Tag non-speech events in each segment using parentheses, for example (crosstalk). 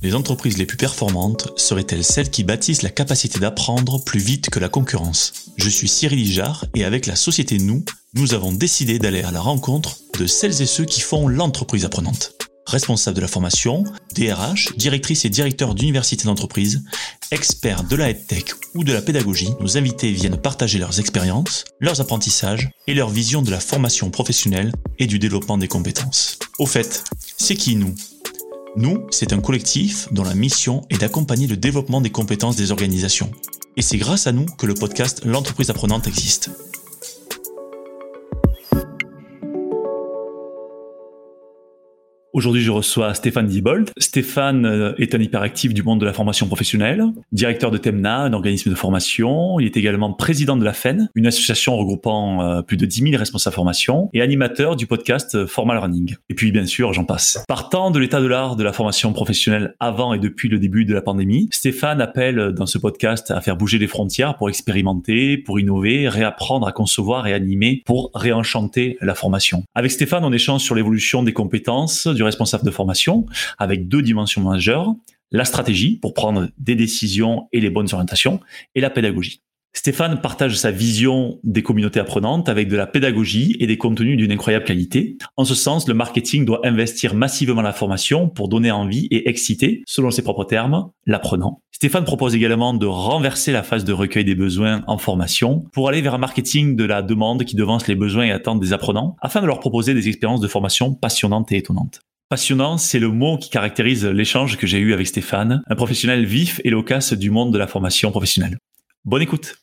Les entreprises les plus performantes seraient-elles celles qui bâtissent la capacité d'apprendre plus vite que la concurrence? Je suis Cyril Lijard et avec la société Nous, nous avons décidé d'aller à la rencontre de celles et ceux qui font l'entreprise apprenante. Responsables de la formation, DRH, directrices et directeurs d'universités d'entreprise, experts de la tech ou de la pédagogie, nos invités viennent partager leurs expériences, leurs apprentissages et leur vision de la formation professionnelle et du développement des compétences. Au fait, c'est qui nous? Nous, c'est un collectif dont la mission est d'accompagner le développement des compétences des organisations. Et c'est grâce à nous que le podcast L'entreprise apprenante existe. Aujourd'hui, je reçois Stéphane Diebold. Stéphane euh, est un hyperactif du monde de la formation professionnelle, directeur de Temna, un organisme de formation. Il est également président de la FEN, une association regroupant euh, plus de 10 000 responsables formation, et animateur du podcast euh, Formal Running. Et puis, bien sûr, j'en passe. Partant de l'état de l'art de la formation professionnelle avant et depuis le début de la pandémie, Stéphane appelle dans ce podcast à faire bouger les frontières pour expérimenter, pour innover, réapprendre à concevoir et animer, pour réenchanter la formation. Avec Stéphane, on échange sur l'évolution des compétences, du responsable de formation avec deux dimensions majeures, la stratégie pour prendre des décisions et les bonnes orientations et la pédagogie. Stéphane partage sa vision des communautés apprenantes avec de la pédagogie et des contenus d'une incroyable qualité. En ce sens, le marketing doit investir massivement la formation pour donner envie et exciter, selon ses propres termes, l'apprenant. Stéphane propose également de renverser la phase de recueil des besoins en formation pour aller vers un marketing de la demande qui devance les besoins et attentes des apprenants afin de leur proposer des expériences de formation passionnantes et étonnantes. Passionnant, c'est le mot qui caractérise l'échange que j'ai eu avec Stéphane, un professionnel vif et loquace du monde de la formation professionnelle. Bonne écoute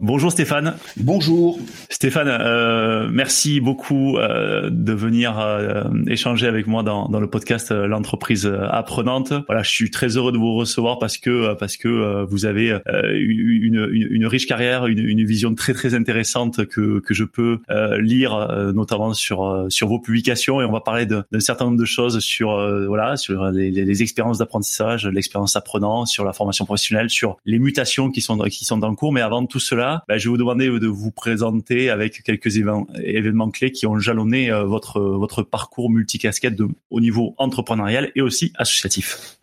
Bonjour Stéphane. Bonjour. Stéphane, euh, merci beaucoup euh, de venir euh, échanger avec moi dans, dans le podcast euh, l'entreprise apprenante. Voilà, je suis très heureux de vous recevoir parce que parce que vous avez une, une, une, riche carrière, une, une, vision très très intéressante que que je peux lire notamment sur sur vos publications et on va parler d'un certain nombre de choses sur voilà sur les, les expériences d'apprentissage, l'expérience apprenant, sur la formation professionnelle, sur les mutations qui sont qui sont en cours. Mais avant tout cela bah, je vais vous demander de vous présenter avec quelques événements clés qui ont jalonné euh, votre votre parcours multicasquette de, au niveau entrepreneurial et aussi associatif.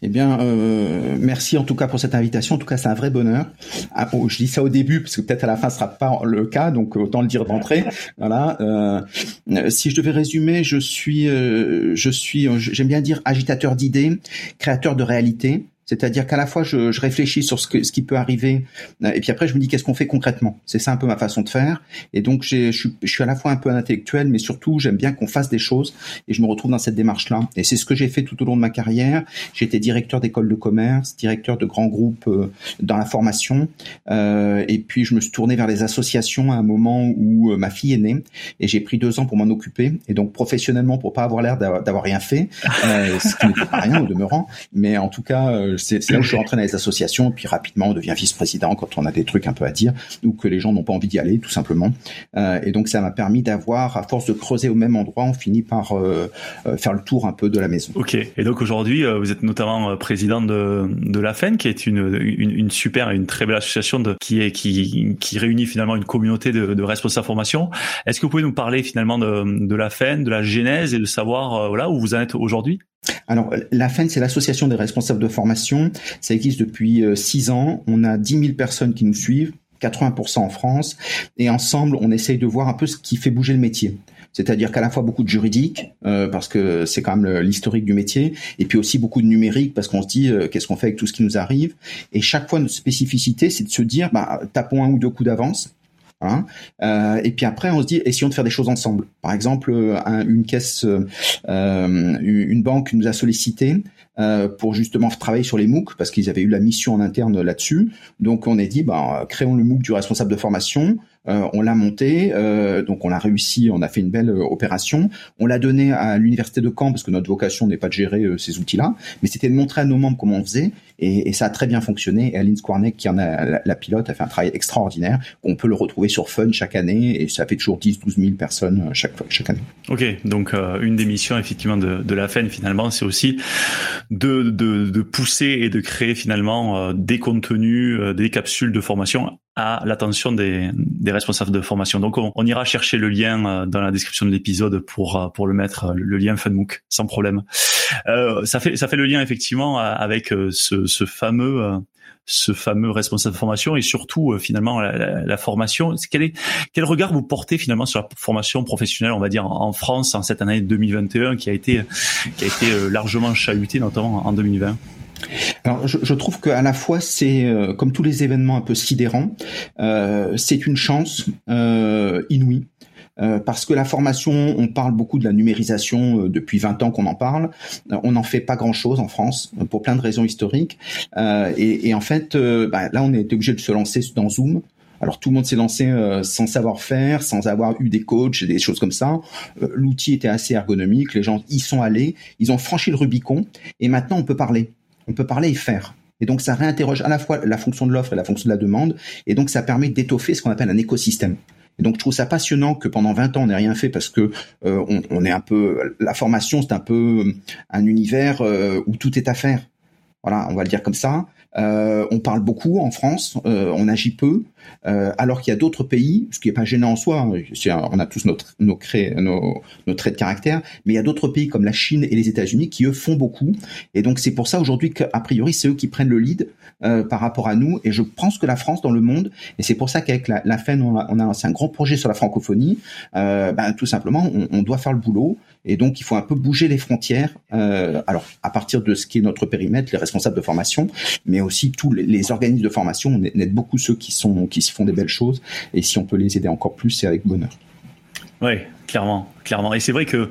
Eh bien, euh, merci en tout cas pour cette invitation. En tout cas, c'est un vrai bonheur. Ah, je dis ça au début parce que peut-être à la fin ce sera pas le cas, donc autant le dire d'entrée. (laughs) Voilà. Euh, si je devais résumer, je suis, je suis, j'aime bien dire agitateur d'idées, créateur de réalité. C'est-à-dire qu'à la fois je, je, réfléchis sur ce, que, ce qui peut arriver, euh, et puis après je me dis qu'est-ce qu'on fait concrètement? C'est ça un peu ma façon de faire. Et donc je suis, je suis à la fois un peu un intellectuel, mais surtout j'aime bien qu'on fasse des choses, et je me retrouve dans cette démarche-là. Et c'est ce que j'ai fait tout au long de ma carrière. J'étais directeur d'école de commerce, directeur de grands groupes euh, dans la formation, euh, et puis je me suis tourné vers les associations à un moment où euh, ma fille est née, et j'ai pris deux ans pour m'en occuper. Et donc professionnellement, pour pas avoir l'air d'avoir rien fait, ce qui n'était pas rien au demeurant, mais en tout cas c'est là où je suis rentré dans les associations, puis rapidement on devient vice-président quand on a des trucs un peu à dire ou que les gens n'ont pas envie d'y aller, tout simplement. Euh, et donc ça m'a permis d'avoir, à force de creuser au même endroit, on finit par euh, euh faire le tour un peu de la maison. Ok. Et donc aujourd'hui, euh, vous êtes notamment euh, président de, de la FEN, qui est une, une, une super une très belle association de, qui est qui, qui réunit finalement une communauté de, de responsables formation. Est-ce que vous pouvez nous parler finalement de, de la FEN, de la genèse et de savoir voilà où vous en êtes aujourd'hui? Alors, la FEN, c'est l'association des responsables de formation. Ça existe depuis euh, six ans. On a 10 000 personnes qui nous suivent, 80% en France. Et ensemble, on essaye de voir un peu ce qui fait bouger le métier. C'est-à-dire qu'à la fois beaucoup de juridique, euh, parce que c'est quand même l'historique du métier, et puis aussi beaucoup de numérique, parce qu'on se dit euh, qu'est-ce qu'on fait avec tout ce qui nous arrive. Et chaque fois, notre spécificité, c'est de se dire, bah, tapons un ou deux coups d'avance Hein euh, et puis après, on se dit, essayons de faire des choses ensemble. Par exemple, une caisse, euh, une banque nous a sollicité euh, pour justement travailler sur les MOOC parce qu'ils avaient eu la mission en interne là-dessus. Donc on a dit, bah, créons le MOOC du responsable de formation. Euh, on l'a monté, euh, donc on a réussi, on a fait une belle euh, opération. On l'a donné à l'université de Caen parce que notre vocation n'est pas de gérer ces outils-là, mais c'était de montrer à nos membres comment on faisait, et, ça a très bien fonctionné. Et Aline Squarneck, qui en a la, pilote, a fait un travail extraordinaire. On peut le retrouver sur Fun chaque année, et ça fait toujours 10-12 000 personnes chaque chaque année. Ok, donc une des missions effectivement de, de la FEN finalement, c'est aussi de, de, de, pousser et de créer finalement des contenus, des capsules de formation à l'attention des, des, responsables de formation. Donc on, ira chercher le lien euh, dans la description de l'épisode pour euh, pour le mettre le lien FunMOOC sans problème. Euh, ça fait ça fait le lien effectivement avec ce, ce fameux ce fameux responsable de formation et surtout euh, finalement la, la, formation. Quel, est, quel regard vous portez finalement sur la formation professionnelle, on va dire en France en cette année 2021 qui a été qui a été euh, largement chahutée notamment en 2020 alors, je, je trouve qu'à la fois, c'est euh, comme tous les événements un peu sidérants, euh, c'est une chance euh, inouïe. Parce que la formation, on parle beaucoup de la numérisation depuis 20 ans qu'on en parle. On n'en fait pas grand-chose en France pour plein de raisons historiques. Et, en fait, bah, là, on a été obligé de se lancer dans Zoom. Alors tout le monde s'est lancé sans savoir-faire, sans avoir eu des coachs des choses comme ça. L'outil était assez ergonomique, les gens y sont allés, ils ont franchi le Rubicon et maintenant on peut parler. On peut parler et faire. Et donc ça réinterroge à la fois la fonction de l'offre et la fonction de la demande et donc ça permet d'étoffer ce qu'on appelle un écosystème. Et donc je trouve ça passionnant que pendant 20 ans on n'ait rien fait parce que euh, on, est un peu la formation c'est un peu un univers euh, où tout est à faire. Voilà, on va le dire comme ça. Euh, on parle beaucoup en France, euh, on agit peu, euh, alors qu'il y a d'autres pays, ce qui n'est pas gênant en soi. Hein, on a tous notre, nos, nos, nos, traits de caractère, mais il y a d'autres pays comme la Chine et les États-Unis qui eux font beaucoup. Et donc c'est pour ça aujourd'hui qu'a priori c'est eux qui prennent le lead par rapport à nous. Et je pense que la France dans le monde, et c'est pour ça qu'avec la, la FEN on a, a un gros projet sur la francophonie. ben, tout simplement, on, doit faire le boulot. Et donc, il faut un peu bouger les frontières. Euh, alors, à partir de ce qui est notre périmètre, les responsables de formation, mais aussi tous les, organismes de formation. On aide beaucoup ceux qui sont qui se font des belles choses. Et si on peut les aider encore plus, c'est avec bonheur. Oui, clairement, clairement. Et c'est vrai que euh,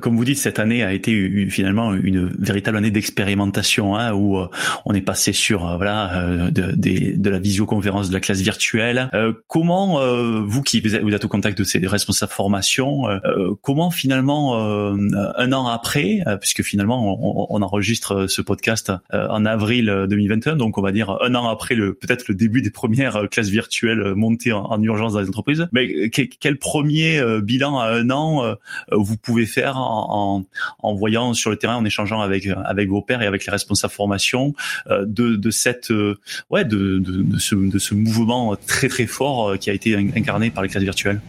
comme vous dites, cette année a été finalement une véritable année d'expérimentation hein, où euh, on est passé sur euh, voilà de, de, de, la visioconférence de la classe virtuelle. comment vous qui vous êtes au contact de ces responsables formation, comment finalement un an après, puisque finalement on, on, enregistre ce podcast en avril 2021, donc on va dire un an après le peut-être le début des premières classes virtuelles montées en, en urgence dans les entreprises, mais quel premier bilan à un an vous pouvez faire en, voyant sur le terrain, en échangeant avec vos pairs et avec les responsables formation euh, de, de cette euh, ouais de, ce, mouvement très très fort euh, qui a été incarné par les classes virtuelles.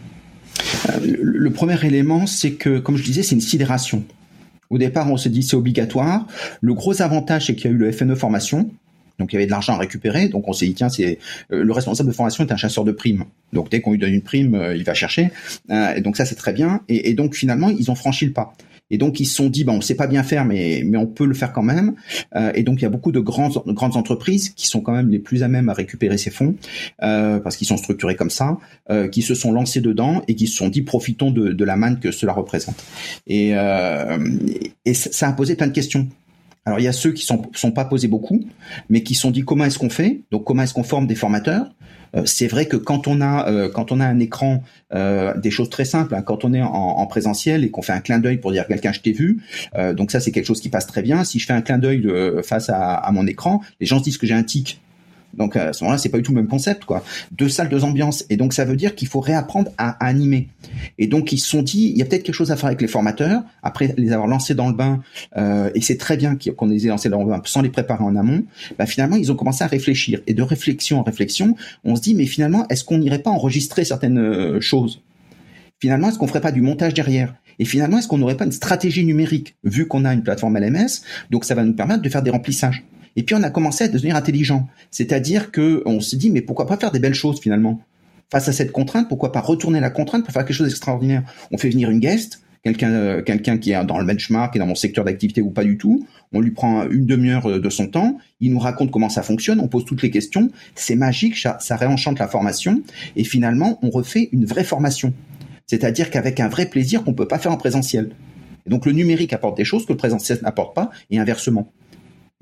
Le premier élément, c'est que, comme je disais, c'est une sidération. Au départ, on se dit c'est obligatoire. Le gros avantage, c'est qu'il y a eu le FNE formation. Donc il y avait de l'argent à récupérer. Donc on s'est dit tiens, c'est le responsable de formation est un chasseur de primes. Donc dès qu'on lui donne une prime, il va chercher. et donc ça c'est très bien. Et, et, donc finalement ils ont franchi le pas. Et donc ils se sont dit, bon, on sait pas bien faire, mais mais on peut le faire quand même. Euh, et donc il y a beaucoup de grandes grandes entreprises qui sont quand même les plus à même à récupérer ces fonds euh, parce qu'ils sont structurés comme ça, euh, qui se sont lancés dedans et qui se sont dit profitons de, de la manne que cela représente. Et, euh, et ça a posé plein de questions. Alors il y a ceux qui sont sont pas posés beaucoup, mais qui sont dit comment est-ce qu'on fait? Donc comment est-ce qu'on forme des formateurs? Euh, c'est vrai que quand on a euh, quand on a un écran, euh, des choses très simples, hein, quand on est en, présentiel et qu'on fait un clin d'œil pour dire quelqu'un je t'ai vu, donc ça c'est quelque chose qui passe très bien. Si je fais un clin d'œil face à, à mon écran, les gens se disent que j'ai un tic. Donc à ce moment-là, c'est pas du tout le même concept, quoi. Deux salles, deux ambiances. Et donc ça veut dire qu'il faut réapprendre à, animer. Et donc ils se sont dit, il y a peut-être quelque chose à faire avec les formateurs. Après les avoir lancés dans le bain, euh, et c'est très bien qu'on les ait lancés dans le bain sans les préparer en amont. Bah, finalement, ils ont commencé à réfléchir. Et de réflexion en réflexion, on se dit, mais finalement, est-ce qu'on n'irait pas enregistrer certaines euh, choses? Finalement, est-ce qu'on ferait pas du montage derrière? Et finalement, est-ce qu'on n'aurait pas une stratégie numérique, vu qu'on a une plateforme LMS, donc ça va nous permettre de faire des remplissages. Et puis on a commencé à devenir intelligent. C'est-à-dire que on se dit mais pourquoi pas faire des belles choses finalement? Face à cette contrainte, pourquoi pas retourner la contrainte pour faire quelque chose d'extraordinaire? On fait venir une guest, quelqu'un euh, qui est dans le benchmark, est dans mon secteur d'activité ou pas du tout. On lui prend une demi-heure euh, de son temps, il nous raconte comment ça fonctionne, on pose toutes les questions, c'est magique, ça, ça réenchante la formation et finalement on refait une vraie formation. C'est-à-dire qu'avec un vrai plaisir qu'on peut pas faire en présentiel. Et donc le numérique apporte des choses que le présentiel n'apporte pas et inversement.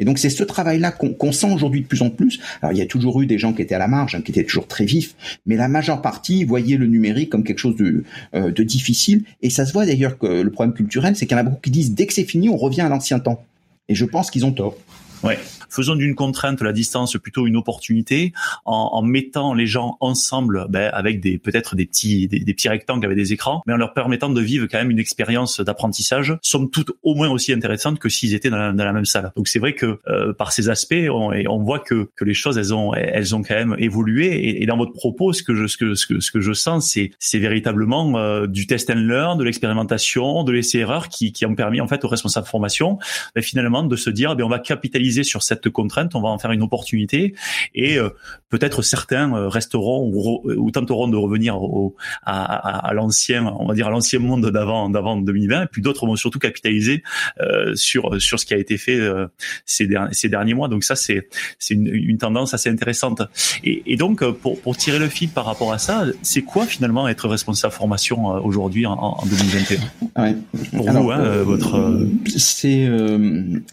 Et donc c'est ce travail-là qu'on sent aujourd'hui de plus en plus. Alors il y a toujours eu des gens qui étaient à la marge, hein, qui étaient toujours très vifs, mais la majeure partie voyait le numérique comme quelque chose de, euh, de difficile. Et ça se voit d'ailleurs que le problème culturel, c'est qu'il y en a beaucoup qui disent dès que c'est fini, on revient à l'ancien temps. Et je pense qu'ils ont tort. Ouais. Faisons d'une contrainte la distance plutôt une opportunité en, en mettant les gens ensemble ben, avec des peut-être des petits des, petits rectangles avec des écrans, mais en leur permettant de vivre quand même une expérience d'apprentissage, somme toute au moins aussi intéressante que s'ils étaient dans la, même salle. Donc c'est vrai que euh, par ces aspects, on, on voit que, que les choses elles ont elles ont quand même évolué. Et, et dans votre propos, ce que je ce que ce que, ce que je sens, c'est c'est véritablement euh, du test and learn, de l'expérimentation, de l'essai erreur qui qui ont permis en fait aux responsables de formation ben, finalement de se dire ben on va capitaliser sur cette contrainte, on va en faire une opportunité et euh, peut-être certains euh, resteront ou, ou, tenteront de revenir au, à, à, à l'ancien, on va dire à l'ancien monde d'avant d'avant 2020, et puis d'autres vont surtout capitaliser euh, sur sur ce qui a été fait euh, ces, derniers, ces derniers mois. Donc ça c'est c'est une, une, tendance assez intéressante. Et, et, donc pour pour tirer le fil par rapport à ça, c'est quoi finalement être responsable formation aujourd'hui en, en 2021 ouais. Pour Alors, vous, hein, votre c'est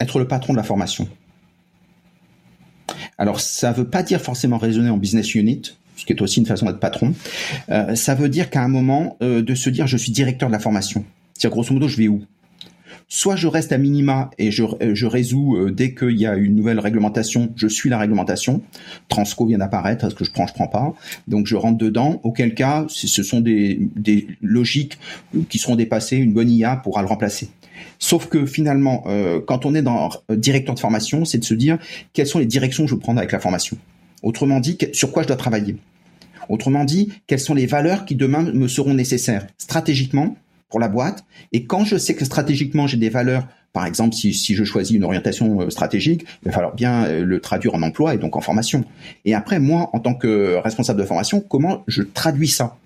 être le patron de la formation. Alors, ça veut pas dire forcément raisonner en business unit, ce qui est aussi une façon d'être patron. Euh, ça veut dire qu'à un moment, euh, de se dire je suis directeur de la formation. C'est-à-dire, grosso modo, je vais où? Soit je reste à minima et je, euh, résous euh, dès qu'il y a une nouvelle réglementation, je suis la réglementation. Transco vient d'apparaître, est-ce que je prends, je prends pas. Donc je rentre dedans. Auquel cas, ce sont des, logiques qui seront dépassées. Une bonne IA pourra le remplacer. Sauf que finalement, euh, quand on est dans euh, directeur de formation, c'est de se dire quelles sont les directions que je veux prendre avec la formation? Autrement dit, sur quoi je dois travailler? Autrement dit, quelles sont les valeurs qui demain me seront nécessaires? Stratégiquement pour la boîte. Et quand je sais que stratégiquement j'ai des valeurs, par exemple, si, si je choisis une orientation euh, stratégique, il va falloir bien le traduire en emploi et donc en formation. Et après, moi, en tant que responsable de formation, comment je traduis ça?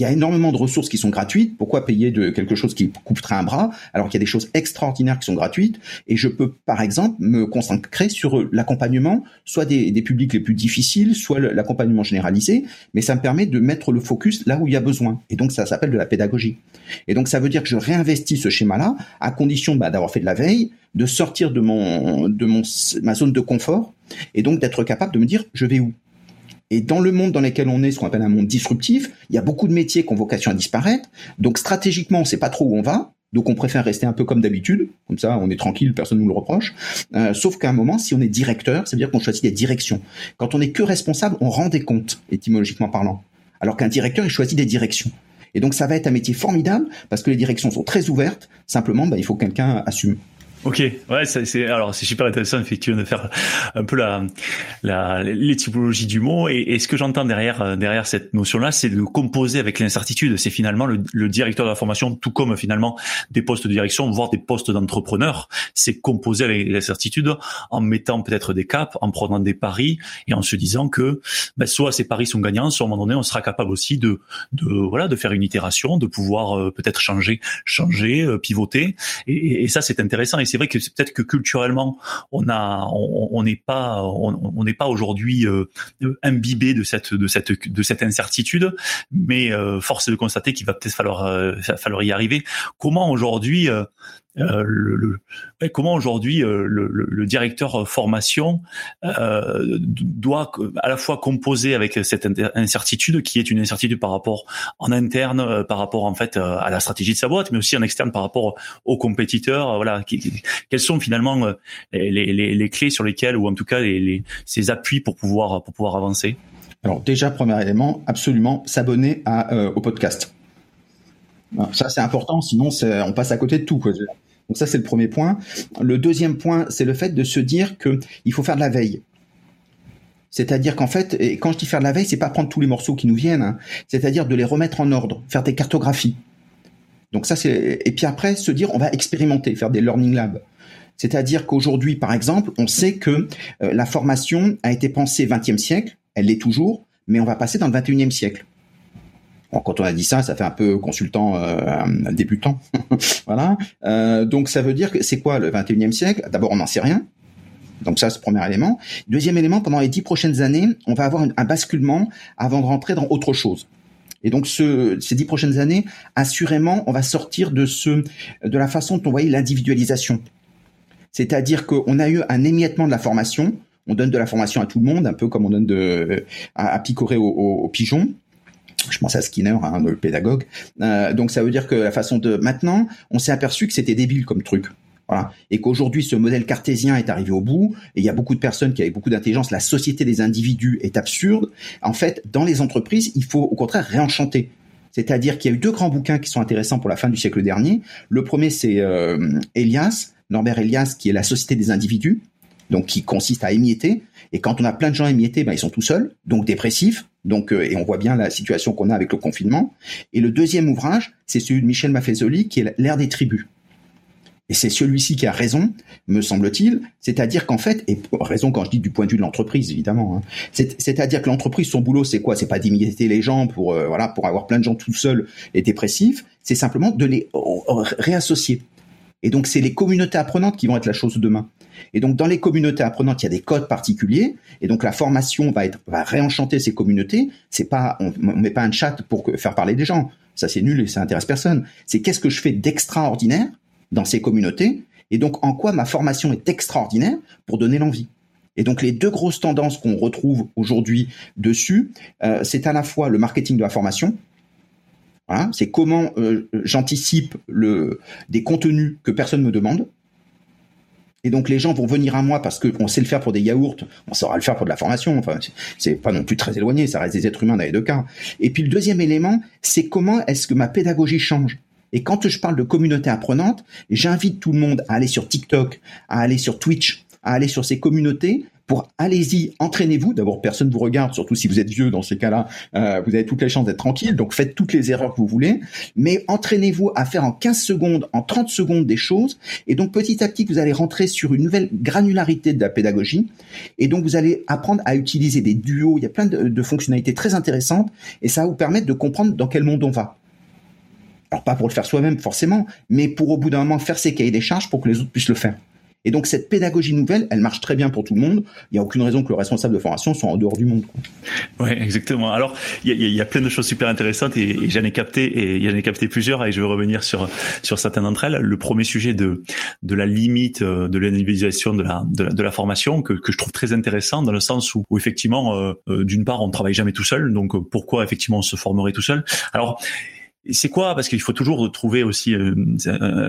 Il y a énormément de ressources qui sont gratuites. Pourquoi payer de quelque chose qui coûterait un bras alors qu'il y a des choses extraordinaires qui sont gratuites? Et je peux, par exemple, me concentrer sur l'accompagnement, soit des, publics les plus difficiles, soit l'accompagnement généralisé. Mais ça me permet de mettre le focus là où il y a besoin. Et donc ça s'appelle de la pédagogie. Et donc ça veut dire que je réinvestis ce schéma-là à condition bah, d'avoir fait de la veille, de sortir de mon de ma zone de confort et donc d'être capable de me dire je vais où? Et dans le monde dans lequel on est, ce qu'on appelle un monde disruptif, il y a beaucoup de métiers qui ont vocation à disparaître. Donc stratégiquement, on ne sait pas trop où on va. Donc on préfère rester un peu comme d'habitude, comme ça on est tranquille, personne ne nous le reproche. Euh, sauf qu'à un moment, si on est directeur, ça veut dire qu'on choisit des directions. Quand on est que responsable, on rend des comptes, étymologiquement parlant. Alors qu'un directeur, il choisit des directions. Et donc ça va être un métier formidable parce que les directions sont très ouvertes. Simplement, bah, il faut que quelqu'un assume. Ok, ouais, c'est alors c'est super intéressant effectivement de faire un peu la, la les typologies du mot. Et, ce que j'entends derrière euh, derrière cette notion-là, c'est de composer avec l'incertitude. C'est finalement le, le, directeur de la formation, tout comme finalement des postes de direction, voire des postes d'entrepreneur, c'est composer avec l'incertitude en mettant peut-être des caps, en prenant des paris et en se disant que ben, soit ces paris sont gagnants, soit à un moment donné on sera capable aussi de de voilà de faire une itération, de pouvoir euh, peut-être changer changer euh, pivoter. Et, ça c'est intéressant c'est vrai que peut-être que culturellement, on n'est pas, on n'est pas aujourd'hui euh, imbibé de cette, de cette, de cette incertitude, mais euh, force de constater qu'il va peut-être falloir, euh, falloir y arriver. Comment aujourd'hui euh, le, comment aujourd'hui euh, le, le, directeur formation euh, doit à la fois composer avec cette incertitude qui est une incertitude par rapport en interne, euh, par rapport en fait à la stratégie de sa boîte, mais aussi en externe par rapport aux compétiteurs. Voilà, quelles sont finalement les, les, les, clés sur lesquelles ou en tout cas les, ces appuis pour pouvoir pour pouvoir avancer? Alors déjà premier élément, absolument s'abonner à au podcast. Ça, c'est important, sinon on passe à côté de tout. Quoi. Donc ça, c'est le premier point. Le deuxième point, c'est le fait de se dire qu'il faut faire de la veille. C'est-à-dire qu'en fait, et quand je dis faire de la veille, c'est pas prendre tous les morceaux qui nous viennent, hein. c'est-à-dire de les remettre en ordre, faire des cartographies. Donc ça, c'est et puis après se dire on va expérimenter, faire des learning labs. C'est-à-dire qu'aujourd'hui, par exemple, on sait que euh, la formation a été pensée 20e siècle, elle l'est toujours, mais on va passer dans le 21e siècle. Quand on a dit ça, ça fait un peu consultant euh, débutant. (laughs) voilà. Euh, donc ça veut dire que c'est quoi le 21e siècle? D'abord, on n'en sait rien. Donc ça, c'est le premier élément. Deuxième élément, pendant les dix prochaines années, on va avoir un basculement avant de rentrer dans autre chose. Et donc ce, ces dix prochaines années, assurément, on va sortir de la façon dont on voyait l'individualisation. C'est-à-dire qu'on a eu un émiettement de la formation. On donne de la formation à tout le monde, un peu comme on donne de, à, picorer aux pigeons je pense à Skinner, hein, le pédagogue. Euh, donc ça veut dire que la façon de maintenant, on s'est aperçu que c'était débile comme truc. Voilà. Et qu'aujourd'hui, ce modèle cartésien est arrivé au bout, et il y a beaucoup de personnes qui avaient beaucoup d'intelligence, la société des individus est absurde. En fait, dans les entreprises, il faut au contraire réenchanter. C'est-à-dire qu'il y a eu deux grands bouquins qui sont intéressants pour la fin du siècle dernier. Le premier, c'est euh, Elias, Norbert Elias, qui est la société des individus, donc qui consiste à émietter. Et quand on a plein de gens émiettés, ben, ils sont tout seuls, donc dépressifs. Donc, euh, et on voit bien la situation qu'on a avec le confinement. Et le deuxième ouvrage, c'est celui de Michel Maffezoli, qui est l'ère des tribus. Et c'est celui-ci qui a raison, me semble-t-il. C'est-à-dire qu'en fait, et raison quand je dis du point de vue de l'entreprise, évidemment. Hein, c'est-à-dire que l'entreprise, son boulot, c'est quoi? C'est pas d'imiter les gens pour euh, voilà pour avoir plein de gens tout seuls et dépressifs. C'est simplement de les réassocier. Et donc, c'est les communautés apprenantes qui vont être la chose de demain. Et donc, dans les communautés apprenantes, il y a des codes particuliers. Et donc, la formation va être va réenchanter ces communautés. C'est pas on, on met pas un chat pour faire parler des gens. Ça, c'est nul et ça intéresse personne. C'est qu'est-ce que je fais d'extraordinaire dans ces communautés, et donc en quoi ma formation est extraordinaire pour donner l'envie? Et donc les deux grosses tendances qu'on retrouve aujourd'hui dessus, euh, c'est à la fois le marketing de la formation, voilà, c'est comment euh, j'anticipe le des contenus que personne me demande. Et donc les gens vont venir à moi parce qu'on sait le faire pour des yaourts, on saura le faire pour de la formation. Enfin, c'est pas non plus très éloigné, ça reste des êtres humains dans les deux cas. Et puis le deuxième élément, c'est comment est-ce que ma pédagogie change. Et quand je parle de communauté apprenante, j'invite tout le monde à aller sur TikTok, à aller sur Twitch, à aller sur ces communautés pour allez-y, entraînez-vous. D'abord, personne vous regarde, surtout si vous êtes vieux dans ces cas-là. Euh, vous avez toutes les chances d'être tranquille, donc faites toutes les erreurs que vous voulez. Mais entraînez-vous à faire en 15 secondes, en 30 secondes des choses. Et donc, petit à petit, vous allez rentrer sur une nouvelle granularité de la pédagogie. Et donc, vous allez apprendre à utiliser des duos. Il y a plein de, de fonctionnalités très intéressantes. Et ça va vous permettre de comprendre dans quel monde on va alors pas pour le faire soi-même forcément, mais pour au bout d'un moment faire ses cahiers des charges pour que les autres puissent le faire. Et donc cette pédagogie nouvelle, elle marche très bien pour tout le monde. Il n'y a aucune raison que le responsable de formation soit en dehors du monde. Oui, exactement. Alors il y a, plein de choses super intéressantes et, j'en ai capté et j'en ai capté plusieurs et je vais revenir sur sur certaines d'entre elles. Le premier sujet de de la limite euh, de l'individualisation de la, de la, de la formation que que je trouve très intéressant dans le sens où, où effectivement euh, euh d'une part on travaille jamais tout seul donc pourquoi effectivement on se formerait tout seul? Alors c'est quoi? Parce qu'il faut toujours trouver aussi euh,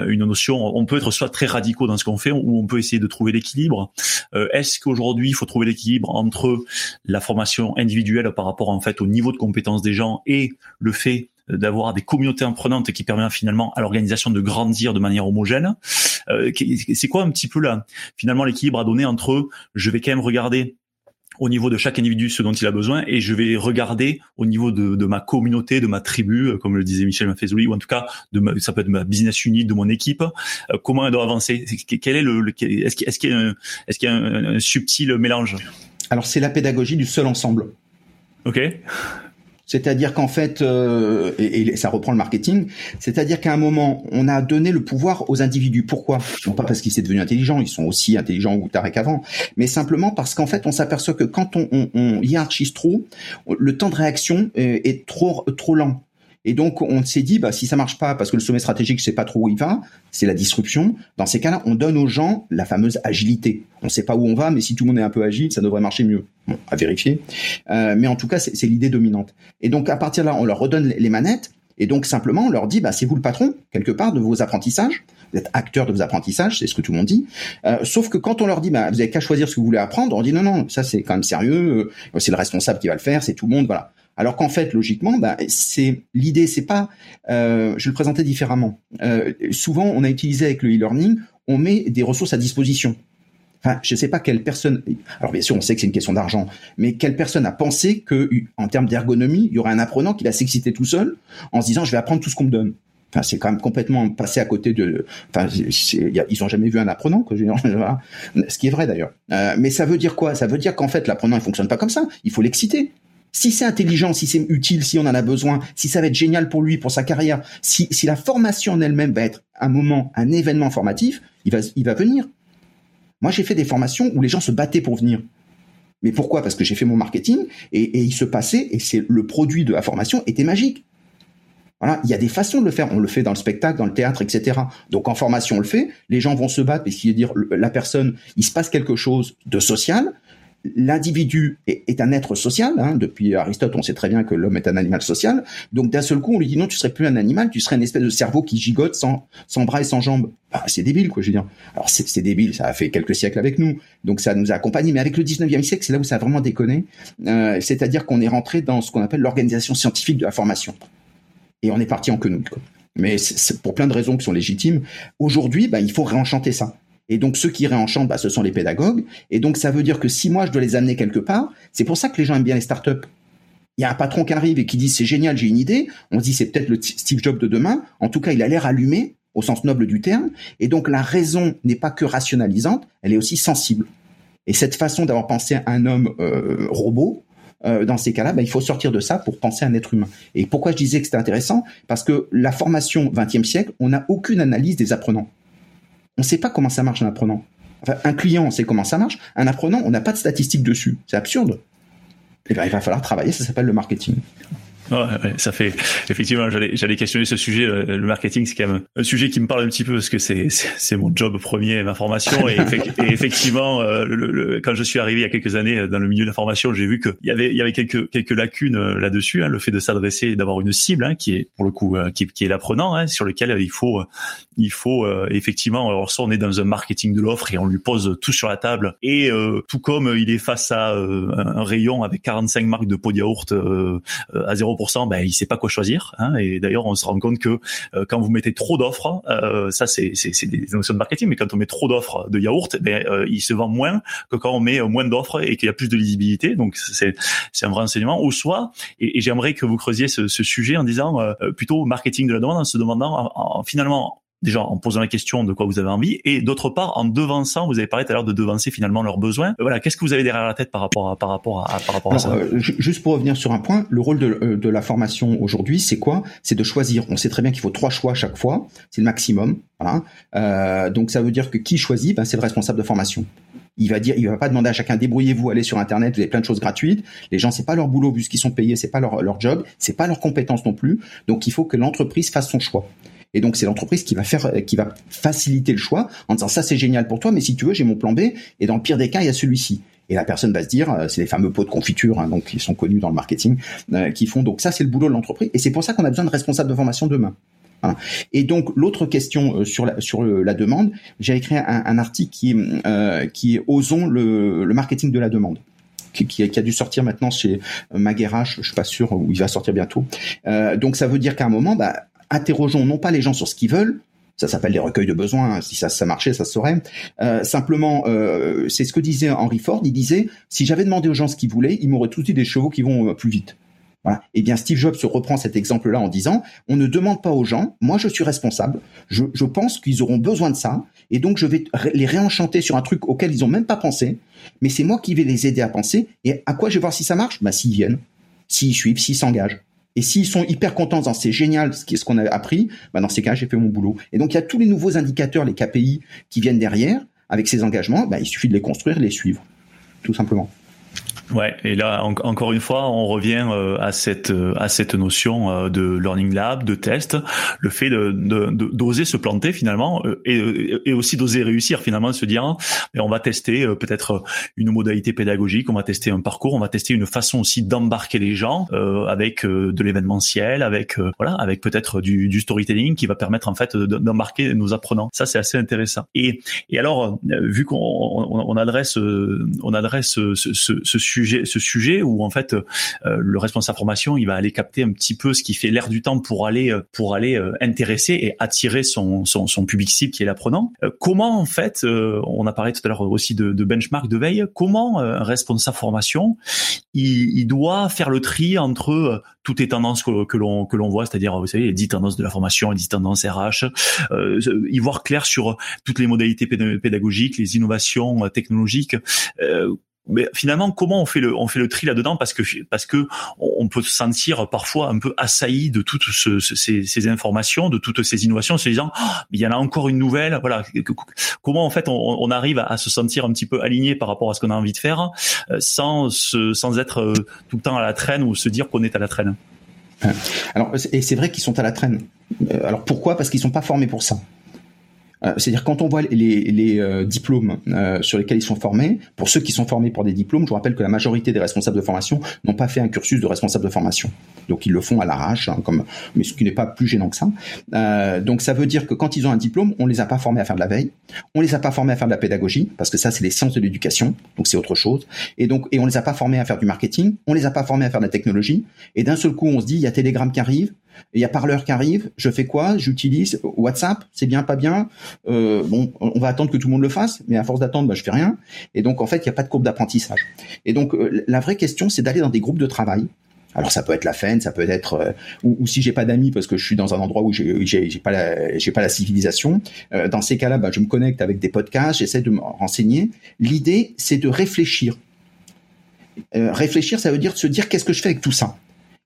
une notion. On peut être soit très radicaux dans ce qu'on fait, ou on peut essayer de trouver l'équilibre. Euh, est-ce qu'aujourd'hui il faut trouver l'équilibre entre la formation individuelle par rapport en fait au niveau de compétence des gens et le fait d'avoir des communautés apprenantes qui permettent finalement à l'organisation de grandir de manière homogène? Euh, c'est quoi un petit peu là finalement l'équilibre à donner entre je vais quand même regarder au niveau de chaque individu ce dont il a besoin et je vais regarder au niveau de, de ma communauté, de ma tribu, euh, comme le disait Michel Maffezoli, ou en tout cas de ma, ça peut être ma business unit, de mon équipe, euh, comment elle doit avancer? Quel est le, est-ce qu'il est y a un, est-ce qu'il y a un, un subtil mélange? Alors c'est la pédagogie du seul ensemble. Ok. C'est-à-dire qu'en fait, euh, et, ça reprend le marketing, c'est-à-dire qu'à un moment, on a donné le pouvoir aux individus. Pourquoi? Non pas parce qu'ils sont devenus intelligents, ils sont aussi intelligents ou tarés qu'avant, mais simplement parce qu'en fait, on s'aperçoit que quand on, on, on hiérarchise trop, le temps de réaction est, est trop trop lent. Et donc, on s'est dit, bah, si ça marche pas, parce que le sommet stratégique, je sais pas trop où il va, c'est la disruption. Dans ces cas-là, on donne aux gens la fameuse agilité. On sait pas où on va, mais si tout le monde est un peu agile, ça devrait marcher mieux. Bon, à vérifier. Euh, mais en tout cas, c'est l'idée dominante. Et donc, à partir de là, on leur redonne les manettes. Et donc, simplement, on leur dit, bah, c'est vous le patron, quelque part, de vos apprentissages. Vous êtes acteur de vos apprentissages, c'est ce que tout le monde dit. Euh, sauf que quand on leur dit, bah, vous avez qu'à choisir ce que vous voulez apprendre, on dit, non, non, ça, c'est quand même sérieux. Euh, c'est le responsable qui va le faire, c'est tout le monde, voilà. Alors qu'en fait, logiquement, bah, c'est l'idée, c'est pas. Euh, je le présentais différemment. Euh, souvent, on a utilisé avec le e-learning, on met des ressources à disposition. Enfin, je ne sais pas quelle personne. Alors bien sûr, on sait que c'est une question d'argent, mais quelle personne a pensé que, en termes d'ergonomie, il y aurait un apprenant qui va s'exciter tout seul en se disant, je vais apprendre tout ce qu'on me donne. C'est quand même complètement passé à côté de. Ils ont jamais vu un apprenant, (laughs) ce qui est vrai d'ailleurs. Euh, mais ça veut dire quoi? Ça veut dire qu'en fait, l'apprenant il fonctionne pas comme ça. Il faut l'exciter. Si c'est intelligent, si c'est utile, si on en a besoin, si ça va être génial pour lui, pour sa carrière, si, la formation en elle-même va être un moment, un événement formatif, il va, venir. Moi, j'ai fait des formations où les gens se battaient pour venir. Mais pourquoi? Parce que j'ai fait mon marketing et, et il se passait, et c'est le produit de la formation était magique. Il y a des façons de le faire. On le fait dans le spectacle, dans le théâtre, etc. Donc en formation, on le fait. Les gens vont se battre parce qu'il dire la personne, il se passe quelque chose de social l'individu est, un être social. Hein. Depuis Aristote, on sait très bien que l'homme est un animal social. Donc d'un seul coup, on lui dit non, tu serais plus un animal, tu serais une espèce de cerveau qui gigote sans, sans bras et sans jambes. Bah, c'est débile, quoi, je veux dire. Alors c'est débile, ça a fait quelques siècles avec nous, donc ça nous a accompagnés. Mais avec le 19e siècle, c'est là où ça a vraiment déconné. Euh, C'est-à-dire qu'on est rentré dans ce qu'on appelle l'organisation scientifique de la formation. Et on est parti en quenouille, quoi. Mais c'est pour plein de raisons qui sont légitimes. Aujourd'hui, bah, il faut réenchanter ça. Et donc ceux qui réenchantent, bah, ce sont les pédagogues. Et donc ça veut dire que si moi je dois les amener quelque part, c'est pour ça que les gens aiment bien les startups. Il y a un patron qui arrive et qui dit c'est génial, j'ai une idée. On se dit c'est peut-être le Steve Jobs de demain. En tout cas, il a l'air allumé au sens noble du terme. Et donc la raison n'est pas que rationalisante, elle est aussi sensible. Et cette façon d'avoir pensé un homme euh, robot, euh, dans ces cas-là, bah, il faut sortir de ça pour penser à un être humain. Et pourquoi je disais que c'était intéressant? Parce que la formation 20e siècle, on n'a aucune analyse des apprenants. On ne sait pas comment ça marche un apprenant. Un client, on sait comment ça marche. Un apprenant, on n'a pas de statistiques dessus. C'est absurde. Eh bien, il va falloir travailler, ça s'appelle le marketing. Ouais, ça fait effectivement. J'allais, j'allais questionner ce sujet. Le, marketing, c'est quand même un sujet qui me parle un petit peu parce que c'est c'est mon job premier, ma formation. Et, effectivement, euh, quand je suis arrivé il y a quelques années dans le milieu de la formation, j'ai vu qu'il y avait il y avait quelques quelques lacunes euh, là-dessus. Hein, le fait de s'adresser, d'avoir une cible hein, qui est pour le coup euh, qui, qui est l'apprenant, hein, sur lequel il faut il faut effectivement. Alors ça, on est dans un marketing de l'offre et on lui pose tout sur la table. Et tout comme il est face à un rayon avec 45 marques de pots de yaourt à 0 ben, il sait pas quoi choisir. Hein, et d'ailleurs, on se rend compte que euh, quand vous mettez trop d'offres, euh, ça c'est des notions de marketing, mais quand on met trop d'offres de yaourt, ben, euh, il se vend moins que quand on met moins d'offres et qu'il y a plus de lisibilité. Donc c'est un vrai enseignement. Ou soit, et, j'aimerais que vous creusiez ce, sujet en disant plutôt marketing de la demande, en se demandant en, finalement déjà en posant la question de quoi vous avez envie, et d'autre part en devançant, vous avez parlé tout à l'heure de devancer finalement leurs besoins. Euh, voilà, qu'est-ce que vous avez derrière la tête par rapport à par rapport à par rapport à ça? euh, Juste pour revenir sur un point, le rôle de, euh, de la formation aujourd'hui, c'est quoi? C'est de choisir. On sait très bien qu'il faut trois choix à chaque fois, c'est le maximum. Voilà. Euh, donc ça veut dire que qui choisit, ben, c'est le responsable de formation. Il va dire, il va pas demander à chacun débrouillez-vous, allez sur internet, vous avez plein de choses gratuites. Les gens, c'est pas leur boulot vu ce qu'ils sont payés, c'est pas leur leur job, c'est pas leur compétence non plus. Donc il faut que l'entreprise fasse son choix. Et donc c'est l'entreprise qui va faire, qui va faciliter le choix en disant ça c'est génial pour toi, mais si tu veux j'ai mon plan B. Et dans le pire des cas il y a celui-ci. Et la personne va se dire, euh, c'est les fameux pots de confiture, hein, donc qui sont connus dans le marketing, euh, qui font donc ça c'est le boulot de l'entreprise. Et c'est pour ça qu'on a besoin de responsables de formation demain. Hein. Et donc l'autre question euh, sur la sur la demande, j'ai écrit un, article qui euh, qui est osons le, le marketing de la demande. Qui, a dû sortir maintenant chez Maguerach, je suis pas sûr où il va sortir bientôt. Euh, donc ça veut dire qu'à un moment, bah, interrogeons non pas les gens sur ce qu'ils veulent, ça s'appelle des recueils de besoins. Si ça, ça marchait, ça se saurait. Euh, simplement, euh, c'est ce que disait Henry Ford. Il disait si j'avais demandé aux gens ce qu'ils voulaient, ils m'auraient tous dit des chevaux qui vont euh, plus vite. Voilà. Eh bien, Steve Jobs reprend cet exemple-là en disant on ne demande pas aux gens. Moi, je suis responsable. Je, pense qu'ils auront besoin de ça, et donc je vais les réenchanter sur un truc auquel ils ont même pas pensé. Mais c'est moi qui vais les aider à penser. Et à quoi je vais voir si ça marche? Bah, s'ils viennent, s'ils suivent, s'ils s'engagent. Et s'ils sont hyper contents, c'est génial ce qu'on a appris, bah dans ces cas, j'ai fait mon boulot. Et donc il y a tous les nouveaux indicateurs, les KPI qui viennent derrière avec ces engagements, bah, il suffit de les construire, les suivre, tout simplement. Ouais, et là encore une fois, on revient euh, à cette euh, à cette notion euh, de learning lab, de test, le fait de d'oser se planter finalement et, et aussi d'oser réussir finalement, se dire on va tester peut-être une modalité pédagogique, on va tester un parcours, on va tester une façon aussi d'embarquer les gens avec de l'événementiel, avec voilà, avec peut-être du, du storytelling qui va permettre en fait d'embarquer nos apprenants. Ça c'est assez intéressant. Et et alors vu qu'on on, adresse on adresse ce, ce, ce sujet ce sujet où en fait euh, le responsable formation il va aller capter un petit peu ce qui fait l'air du temps pour aller euh, pour aller euh, intéresser et attirer son, son, son public cible qui est l'apprenant. comment en fait, on a parlé tout à l'heure aussi de, de, benchmark de veille, comment un responsable formation il, il, doit faire le tri entre toutes les tendances que, que l'on que l'on voit, c'est-à-dire vous savez les 10 tendances de la formation, les 10 tendances RH, euh, y voir clair sur toutes les modalités pédagogiques, les innovations technologiques. Euh, mais finalement, comment on fait le on fait le tri là-dedans? Parce que parce que on peut se sentir parfois un peu assailli de toutes ces, ces, informations, de toutes ces innovations, en se disant ah, il y en a encore une nouvelle. Voilà, comment en fait on, on arrive à, se sentir un petit peu aligné par rapport à ce qu'on a envie de faire, euh, sans se, sans être euh, tout le temps à la traîne ou se dire qu'on est à la traîne? Alors et c'est vrai qu'ils sont à la traîne. Euh, alors pourquoi? Parce qu'ils sont pas formés pour ça. Euh, c'est-à-dire quand on voit les, euh, diplômes euh, sur lesquels ils sont formés, pour ceux qui sont formés pour des diplômes, je vous rappelle que la majorité des responsables de formation n'ont pas fait un cursus de responsable de formation. Donc ils le font à l'arrache, hein, comme, mais ce qui n'est pas plus gênant que ça. donc ça veut dire que quand ils ont un diplôme, on les a pas formés à faire de la veille, on les a pas formés à faire de la pédagogie, parce que ça c'est les sciences de l'éducation, donc c'est autre chose. Et donc et on les a pas formés à faire du marketing, on les a pas formés à faire de la technologie. Et d'un seul coup on se dit il y a Telegram qui arrive, il y a parleur qui arrive, je fais quoi? J'utilise WhatsApp, c'est bien, pas bien? Euh, bon, on va attendre que tout le monde le fasse, mais à force d'attendre, bah, je fais rien. Et donc en fait, il n'y a pas de courbe d'apprentissage. Et donc euh, la vraie question, c'est d'aller dans des groupes de travail. Alors ça peut être la FEN, ça peut être euh, ou, ou, si j'ai pas d'amis parce que je suis dans un endroit où j'ai pas la pas la civilisation. dans ces cas-là, bah, je me connecte avec des podcasts, j'essaie de me renseigner. L'idée, c'est de réfléchir. réfléchir, ça veut dire se dire qu'est-ce que je fais avec tout ça?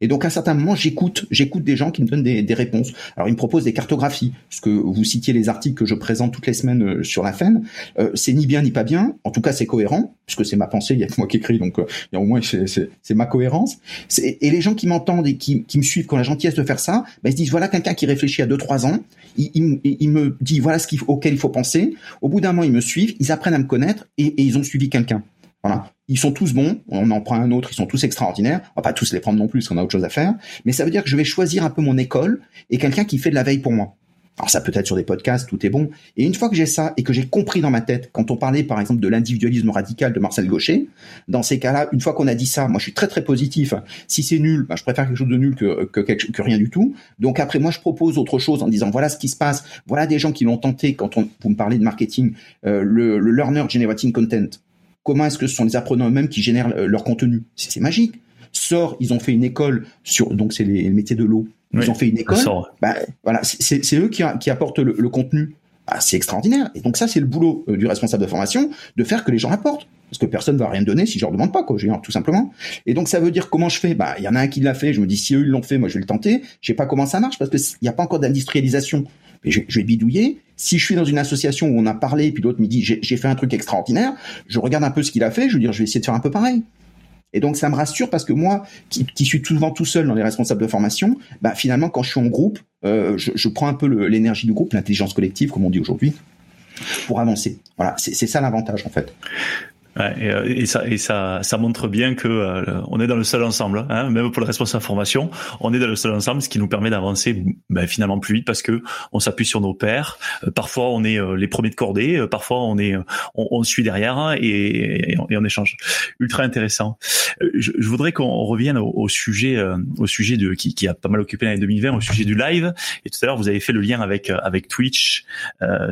Et donc à un certain moment, j'écoute, j'écoute des gens qui me donnent des, réponses. Alors ils me proposent des cartographies, parce que vous citiez les articles que je présente toutes les semaines euh, sur la FEN. Euh, c'est ni bien ni pas bien. En tout cas, c'est cohérent, puisque c'est ma pensée. Il y a que moi qui écris, donc euh, il au moins c'est ma cohérence. Et les gens qui m'entendent et qui, me suivent, qui ont la gentillesse de faire ça, ben, ils se disent voilà quelqu'un qui réfléchit à deux trois ans. Il, il, me dit voilà ce auquel il faut penser. Au bout d'un moment, ils me suivent, ils apprennent à me connaître et, et ils ont suivi quelqu'un. Voilà. Ils sont tous bons, on en prend un autre, ils sont tous extraordinaires. On va pas tous les prendre non plus, qu'on a autre chose à faire. Mais ça veut dire que je vais choisir un peu mon école et quelqu'un qui fait de la veille pour moi. Alors ça peut être sur des podcasts, tout est bon. Et une fois que j'ai ça et que j'ai compris dans ma tête, quand on parlait par exemple de l'individualisme radical de Marcel Gaucher, dans ces cas-là, une fois qu'on a dit ça, moi je suis très très positif. Si c'est nul, bah, je préfère quelque chose de nul que, rien du tout. Donc après moi je propose autre chose en disant voilà ce qui se passe, voilà des gens qui l'ont tenté quand on, vous me parlez de marketing, euh, le learner generating content. Comment est-ce que ce sont les apprenants eux-mêmes qui génèrent euh, leur contenu C'est magique. Sort, ils ont fait une école sur, donc c'est les, métiers de l'eau. Ils ont fait une école. Bah, voilà, c'est eux qui, qui apportent le, contenu. Bah, c'est extraordinaire. Et donc ça, c'est le boulot euh, du responsable de formation de faire que les gens apportent. Parce que personne va rien donner si je leur demande pas, quoi. tout simplement. Et donc ça veut dire comment je fais? Bah, il y en a un qui l'a fait. Je me dis si eux ils l'ont fait, moi je vais le tenter. Je sais pas comment ça marche parce que il n'y a pas encore d'industrialisation. Mais je, je, vais bidouiller. Si je suis dans une association où on a parlé, puis l'autre me dit j'ai fait un truc extraordinaire, je regarde un peu ce qu'il a fait, je veux dire je vais essayer de faire un peu pareil. Et donc ça me rassure parce que moi, qui, qui suis souvent tout seul dans les responsables de formation, bah finalement quand je suis en groupe, euh, je, prends un peu l'énergie du groupe, l'intelligence collective comme on dit aujourd'hui, pour avancer. Voilà, c'est ça l'avantage en fait. Euh, et, ça, et ça, ça montre bien que euh, on est dans le seul ensemble, hein, même pour le responsable formation, on est dans le seul ensemble, ce qui nous permet d'avancer ben, finalement plus vite parce que on s'appuie sur nos pairs. Euh, parfois, on est les premiers de cordée, parfois on est, on, on suit derrière hein, et, et, on, échange. Ultra intéressant. Je, je voudrais qu'on revienne au, au, sujet, au sujet de qui, qui a pas mal occupé l'année 2020, au sujet du live. Et tout à l'heure, vous avez fait le lien avec avec Twitch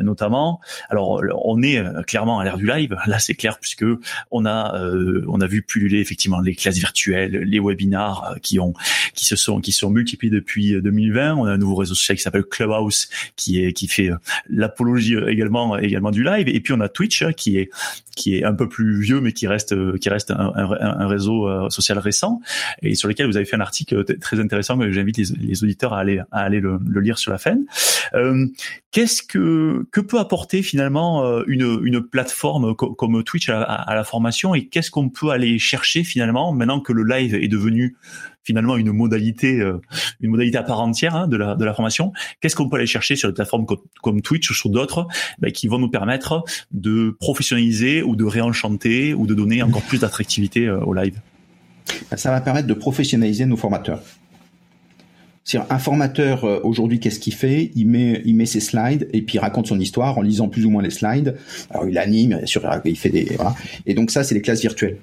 notamment. Alors, on est clairement à l'ère du live. Là, c'est clair puisque on a euh, on a vu pulluler effectivement les classes virtuelles, les webinars euh, qui ont qui se sont qui sont multipliés depuis 2020. Euh, on a un nouveau réseau social qui s'appelle Clubhouse qui est qui fait l'apologie également également du live. Et puis on a Twitch hein, qui est qui est un peu plus vieux mais qui reste qui reste un, réseau social récent et sur lequel vous avez fait un article très intéressant que j'invite les, auditeurs à aller à aller le, lire sur la fin. Qu'est-ce que que peut apporter finalement une une plateforme comme Twitch à la formation et qu'est-ce qu'on peut aller chercher finalement maintenant que le live est devenu finalement une modalité euh, une modalité à part entière hein, de la de la formation qu'est-ce qu'on peut aller chercher sur des plateformes comme, Twitch ou sur d'autres ben, qui vont nous permettre de professionnaliser ou de réenchanter ou de donner encore plus d'attractivité euh, au live? Ça va permettre de professionnaliser nos formateurs c'est un formateur euh, aujourd'hui, qu'est-ce qu'il fait? Il met, il met ses slides et puis il raconte son histoire en lisant plus ou moins les slides. Alors il anime, bien sûr, il fait des voilà. Et donc ça, c'est les classes virtuelles.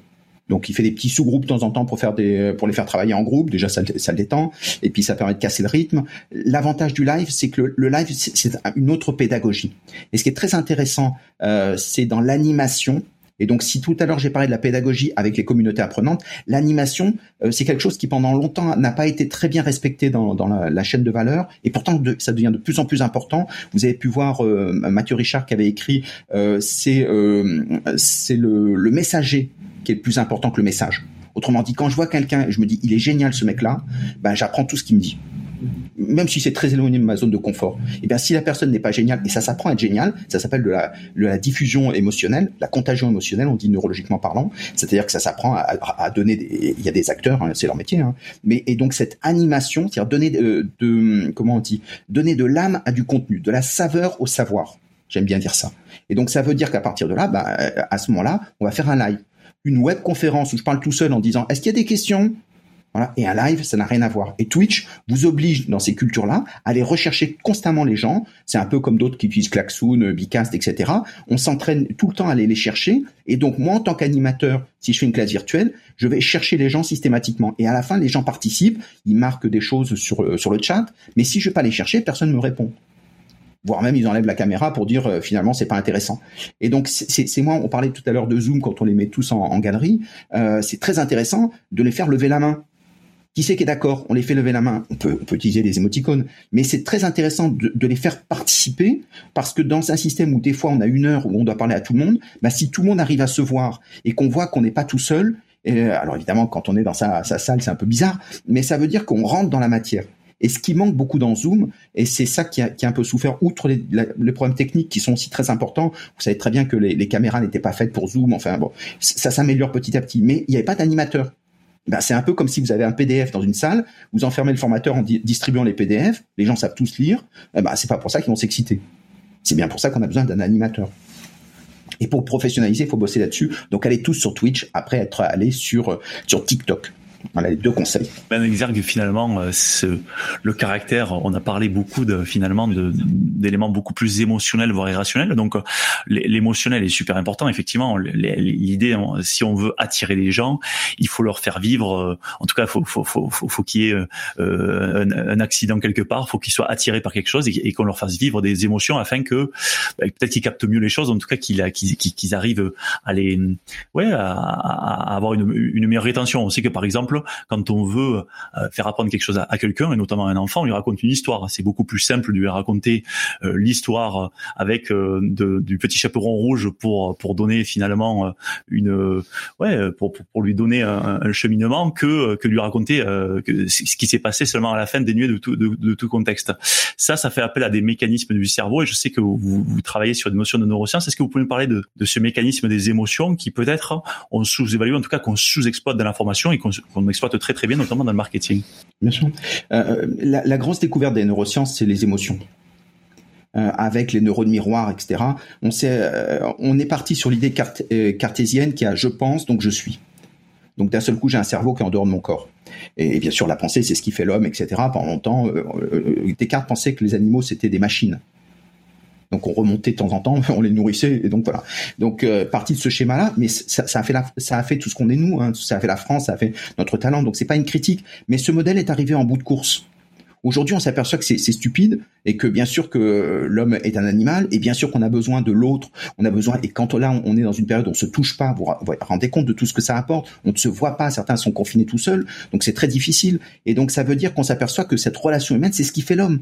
Donc il fait des petits sous-groupes de temps en temps pour faire des pour les faire travailler en groupe. Déjà ça, ça le détend et puis ça permet de casser le rythme. L'avantage du live, c'est que le, live c'est une autre pédagogie. Et ce qui est très intéressant, euh, c'est dans l'animation. Et donc, si tout à l'heure j'ai parlé de la pédagogie avec les communautés apprenantes, l'animation, euh, c'est quelque chose qui pendant longtemps n'a pas été très bien respecté dans, la, chaîne de valeur, et pourtant ça devient de plus en plus important. Vous avez pu voir euh, Mathieu Richard qui avait écrit, euh, c'est euh, c'est le, le messager qui est le plus important que le message. Autrement dit, quand je vois quelqu'un et je me dis il est génial ce mec-là, ben j'apprends tout ce qu'il me dit même si c'est très éloigné de ma zone de confort, et eh bien si la personne n'est pas géniale, et ça s'apprend à être génial, ça s'appelle de la, diffusion émotionnelle, la contagion émotionnelle, on dit neurologiquement parlant, c'est-à-dire que ça s'apprend à, donner des, il y a des acteurs, hein, c'est leur métier, hein, mais et donc cette animation, c'est-à-dire donner de, de, comment on dit, donner de l'âme à du contenu, de la saveur au savoir. J'aime bien dire ça. Et donc ça veut dire qu'à partir de là, bah, à ce moment-là, on va faire un live, une web conférence où je parle tout seul en disant est-ce qu'il y a des questions? Voilà. Et un live, ça n'a rien à voir. Et Twitch vous oblige dans ces cultures-là à aller rechercher constamment les gens. C'est un peu comme d'autres qui utilisent Klaxoon, Bicast, etc. On s'entraîne tout le temps à aller les chercher. Et donc moi, en tant qu'animateur, si je fais une classe virtuelle, je vais chercher les gens systématiquement. Et à la fin, les gens participent, ils marquent des choses sur euh, sur le chat. Mais si je vais pas les chercher, personne ne me répond voire même ils enlèvent la caméra pour dire euh, finalement c'est pas intéressant. Et donc c'est moi, on parlait tout à l'heure de Zoom quand on les met tous en, galerie, euh, c'est très intéressant de les faire lever la main. Qui c'est qui est d'accord? On les fait lever la main. On peut, on peut utiliser des émoticônes, mais c'est très intéressant de, les faire participer parce que dans un système où des fois on a une heure où on doit parler à tout le monde, bah si tout le monde arrive à se voir et qu'on voit qu'on n'est pas tout seul, et, alors évidemment quand on est dans sa, sa salle c'est un peu bizarre, mais ça veut dire qu'on rentre dans la matière. Et ce qui manque beaucoup dans Zoom, et c'est ça qui a, qui a, un peu souffert, outre les, les, problèmes techniques qui sont aussi très importants, vous savez très bien que les, les caméras n'étaient pas faites pour Zoom, enfin bon, ça s'améliore petit à petit, mais il n'y avait pas d'animateur. Ben, c'est un peu comme si vous avez un PDF dans une salle, vous enfermez le formateur en distribuant les PDF, les gens savent tous lire, eh ben, c'est pas pour ça qu'ils vont s'exciter. C'est bien pour ça qu'on a besoin d'un animateur. Et pour professionnaliser, il faut bosser là-dessus. Donc allez tous sur Twitch après être allés sur, sur TikTok. Voilà les deux conseils. Ben exergue finalement euh, le caractère. On a parlé beaucoup de finalement d'éléments beaucoup plus émotionnels voire irrationnels. Donc euh, l'émotionnel est super important. Effectivement, l'idée si on veut attirer les gens, il faut leur faire vivre. Euh, en tout cas, faut faut faut faut, faut qu'il y ait un, un, accident quelque part. Faut qu'ils soient attirés par quelque chose et, qu'on leur fasse vivre des émotions afin que ben, peut-être qu'ils captent mieux les choses. En tout cas, qu'ils qu'ils arrivent à les ouais à, avoir une meilleure rétention. On sait que par exemple quand on veut euh, faire apprendre quelque chose à, quelqu'un, et notamment à un enfant, on lui raconte une histoire. C'est beaucoup plus simple de lui raconter euh, l'histoire avec euh, du petit chaperon rouge pour pour donner finalement une ouais pour, pour, lui donner un, cheminement que que lui raconter ce qui s'est passé seulement à la fin dénué de tout de, tout contexte. Ça, ça fait appel à des mécanismes du cerveau et je sais que vous, vous travaillez sur des notions de neurosciences. Est-ce que vous pouvez me parler de, de ce mécanisme des émotions qui peut-être on sous-évalue, en tout cas qu'on sous-exploite dans l'information et qu'on on exploite très très bien, notamment dans le marketing. Bien sûr. Euh, la, la, grosse découverte des neurosciences, c'est les émotions. Euh, avec les neurones miroirs, etc. On, euh, on est parti sur l'idée euh, cartésienne qui a je pense, donc je suis. Donc d'un seul coup, j'ai un cerveau qui est en dehors de mon corps. Et, bien sûr, la pensée, c'est ce qui fait l'homme, etc. Pendant longtemps, Descartes pensait que les animaux, c'était des machines. Donc on remontait de temps en temps, (laughs) on les nourrissait et donc voilà. Donc euh, partie de ce schéma-là, mais ça, ça, a fait la, ça a fait tout ce qu'on est nous, hein, ça a fait la France, ça a fait notre talent. Donc c'est pas une critique, mais ce modèle est arrivé en bout de course. Aujourd'hui, on s'aperçoit que c'est stupide et que bien sûr que l'homme est un animal et bien sûr qu'on a besoin de l'autre. On a besoin et quand là on est dans une période où on se touche pas, vous vous rendez compte de tout ce que ça apporte. On ne se voit pas, certains sont confinés tout seuls, donc c'est très difficile. Et donc ça veut dire qu'on s'aperçoit que cette relation humaine, c'est ce qui fait l'homme.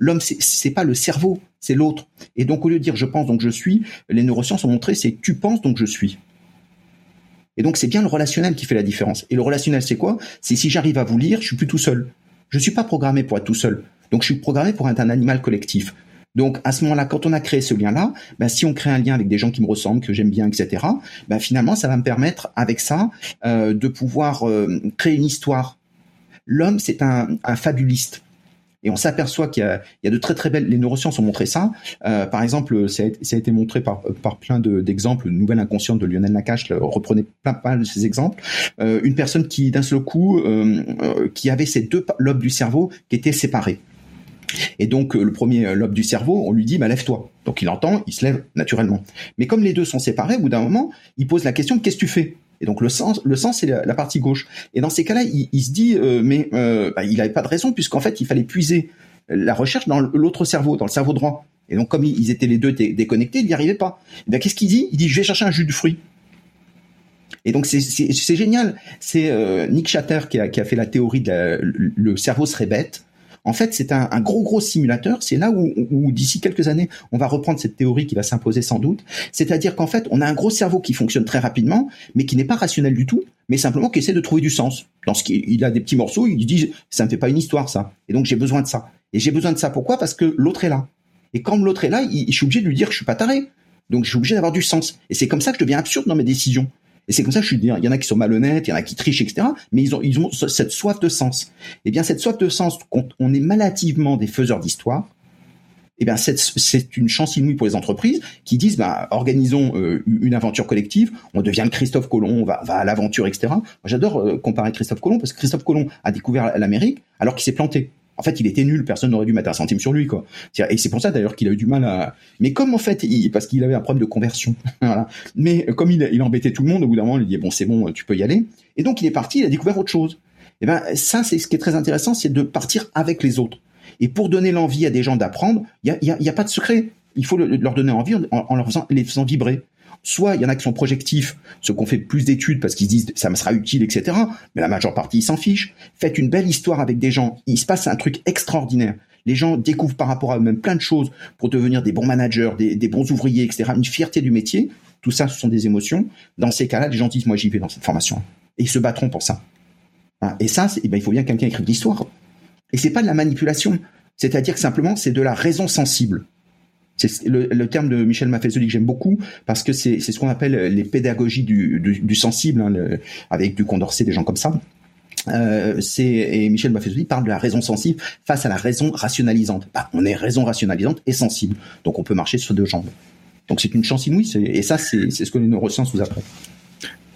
L'homme, c'est pas le cerveau, c'est l'autre. Et donc, au lieu de dire je pense donc je suis, les neurosciences ont montré c'est tu penses donc je suis. Et donc, c'est bien le relationnel qui fait la différence. Et le relationnel, c'est quoi? C'est si j'arrive à vous lire, je suis plus tout seul. Je suis pas programmé pour être tout seul. Donc, je suis programmé pour être un animal collectif. Donc à ce moment-là, quand on a créé ce lien-là, ben, si on crée un lien avec des gens qui me ressemblent, que j'aime bien, etc., ben, finalement, ça va me permettre, avec ça, euh, de pouvoir euh, créer une histoire. L'homme, c'est un fabuliste. Et on s'aperçoit qu'il y, a de très très belles. Les neurosciences ont montré ça. Euh, par exemple, ça a, été montré par, par plein d'exemples. Nouvelle inconsciente de Lionel Nakache reprenait plein, plein de ces exemples. Euh, une personne qui d'un seul coup, euh, qui avait ces deux lobes du cerveau qui étaient séparés. Et donc le premier lobe du cerveau, on lui dit bah lève-toi. Donc il entend, il se lève naturellement. Mais comme les deux sont séparés, au bout d'un moment, il pose la question qu'est-ce que tu fais? Et donc le sens, le sens c'est la, partie gauche. Et dans ces cas-là, il, se dit, euh, mais euh, bah, il n'avait pas de raison puisqu'en fait, il fallait puiser la recherche dans l'autre cerveau, dans le cerveau droit. Et donc comme ils étaient les deux déconnectés, il n'y arrivait pas. Bien qu'est-ce qu'il dit? Il dit, je vais chercher un jus de fruits. Et donc c'est génial. C'est euh, Nick Chatter qui a, qui a, fait la théorie de le cerveau serait bête. En fait, c'est un, gros gros simulateur. C'est là où, d'ici quelques années, on va reprendre cette théorie qui va s'imposer sans doute. C'est-à-dire qu'en fait, on a un gros cerveau qui fonctionne très rapidement, mais qui n'est pas rationnel du tout, mais simplement qui essaie de trouver du sens. Dans ce il a des petits morceaux, il dit ça me fait pas une histoire ça. Et donc j'ai besoin de ça. Et j'ai besoin de ça pourquoi? Parce que l'autre est là. Et quand l'autre est là, je suis obligé de lui dire que je suis pas taré. Donc je suis obligé d'avoir du sens. Et c'est comme ça que je deviens absurde dans mes décisions. Et c'est comme ça que je suis dire, il y en a qui sont malhonnêtes, il y en a qui trichent, etc. Mais ils ont, ils ont cette soif de sens. Eh bien, cette soif de sens, on est malativement des faiseurs d'histoire, eh bien c'est une chance inouïe pour les entreprises qui disent bah, organisons euh, une aventure collective, on devient Christophe Colomb, on va, va à l'aventure, etc. J'adore euh, comparer Christophe Colomb parce que Christophe Colomb a découvert l'Amérique alors qu'il s'est planté. En fait, il était nul, personne n'aurait dû mettre un centime sur lui, quoi. Et c'est pour ça d'ailleurs qu'il a eu du mal à. Mais comme en fait, parce qu'il avait un problème de conversion. (laughs) Mais comme il, il embêtait tout le monde, au bout d'un moment, il dit bon, c'est bon, tu peux y aller. Et donc il est parti, il a découvert autre chose. Et ben ça, c'est ce qui est très intéressant, c'est de partir avec les autres. Et pour donner l'envie à des gens d'apprendre, il y a, y a, pas de secret. Il faut leur donner envie en, les faisant vibrer. Soit il y en a qui sont projectifs, ceux qui ont fait plus d'études parce qu'ils disent ça me sera utile, etc. Mais la majeure partie ils s'en fichent. Faites une belle histoire avec des gens. Il se passe un truc extraordinaire. Les gens découvrent par rapport à eux-mêmes plein de choses pour devenir des bons managers, des, des bons ouvriers, etc. Une fierté du métier. Tout ça, ce sont des émotions. Dans ces cas-là, les gens disent moi j'y vais dans cette formation. Et ils se battront pour ça. Hein, et ça, eh ben, il faut bien que quelqu'un écrive l'histoire. Et c'est pas de la manipulation. C'est-à-dire que simplement, c'est de la raison sensible. C'est le, terme de Michel Maffezoli que j'aime beaucoup parce que c'est ce qu'on appelle les pédagogies du, sensible, hein, avec du Condorcet, des gens comme ça. Euh, et Michel Maffezoli parle de la raison sensible face à la raison rationalisante. Bah, on est raison rationalisante et sensible, donc on peut marcher sur deux jambes. Donc c'est une chance inouïe, et ça c'est ce que les neurosciences vous apprennent.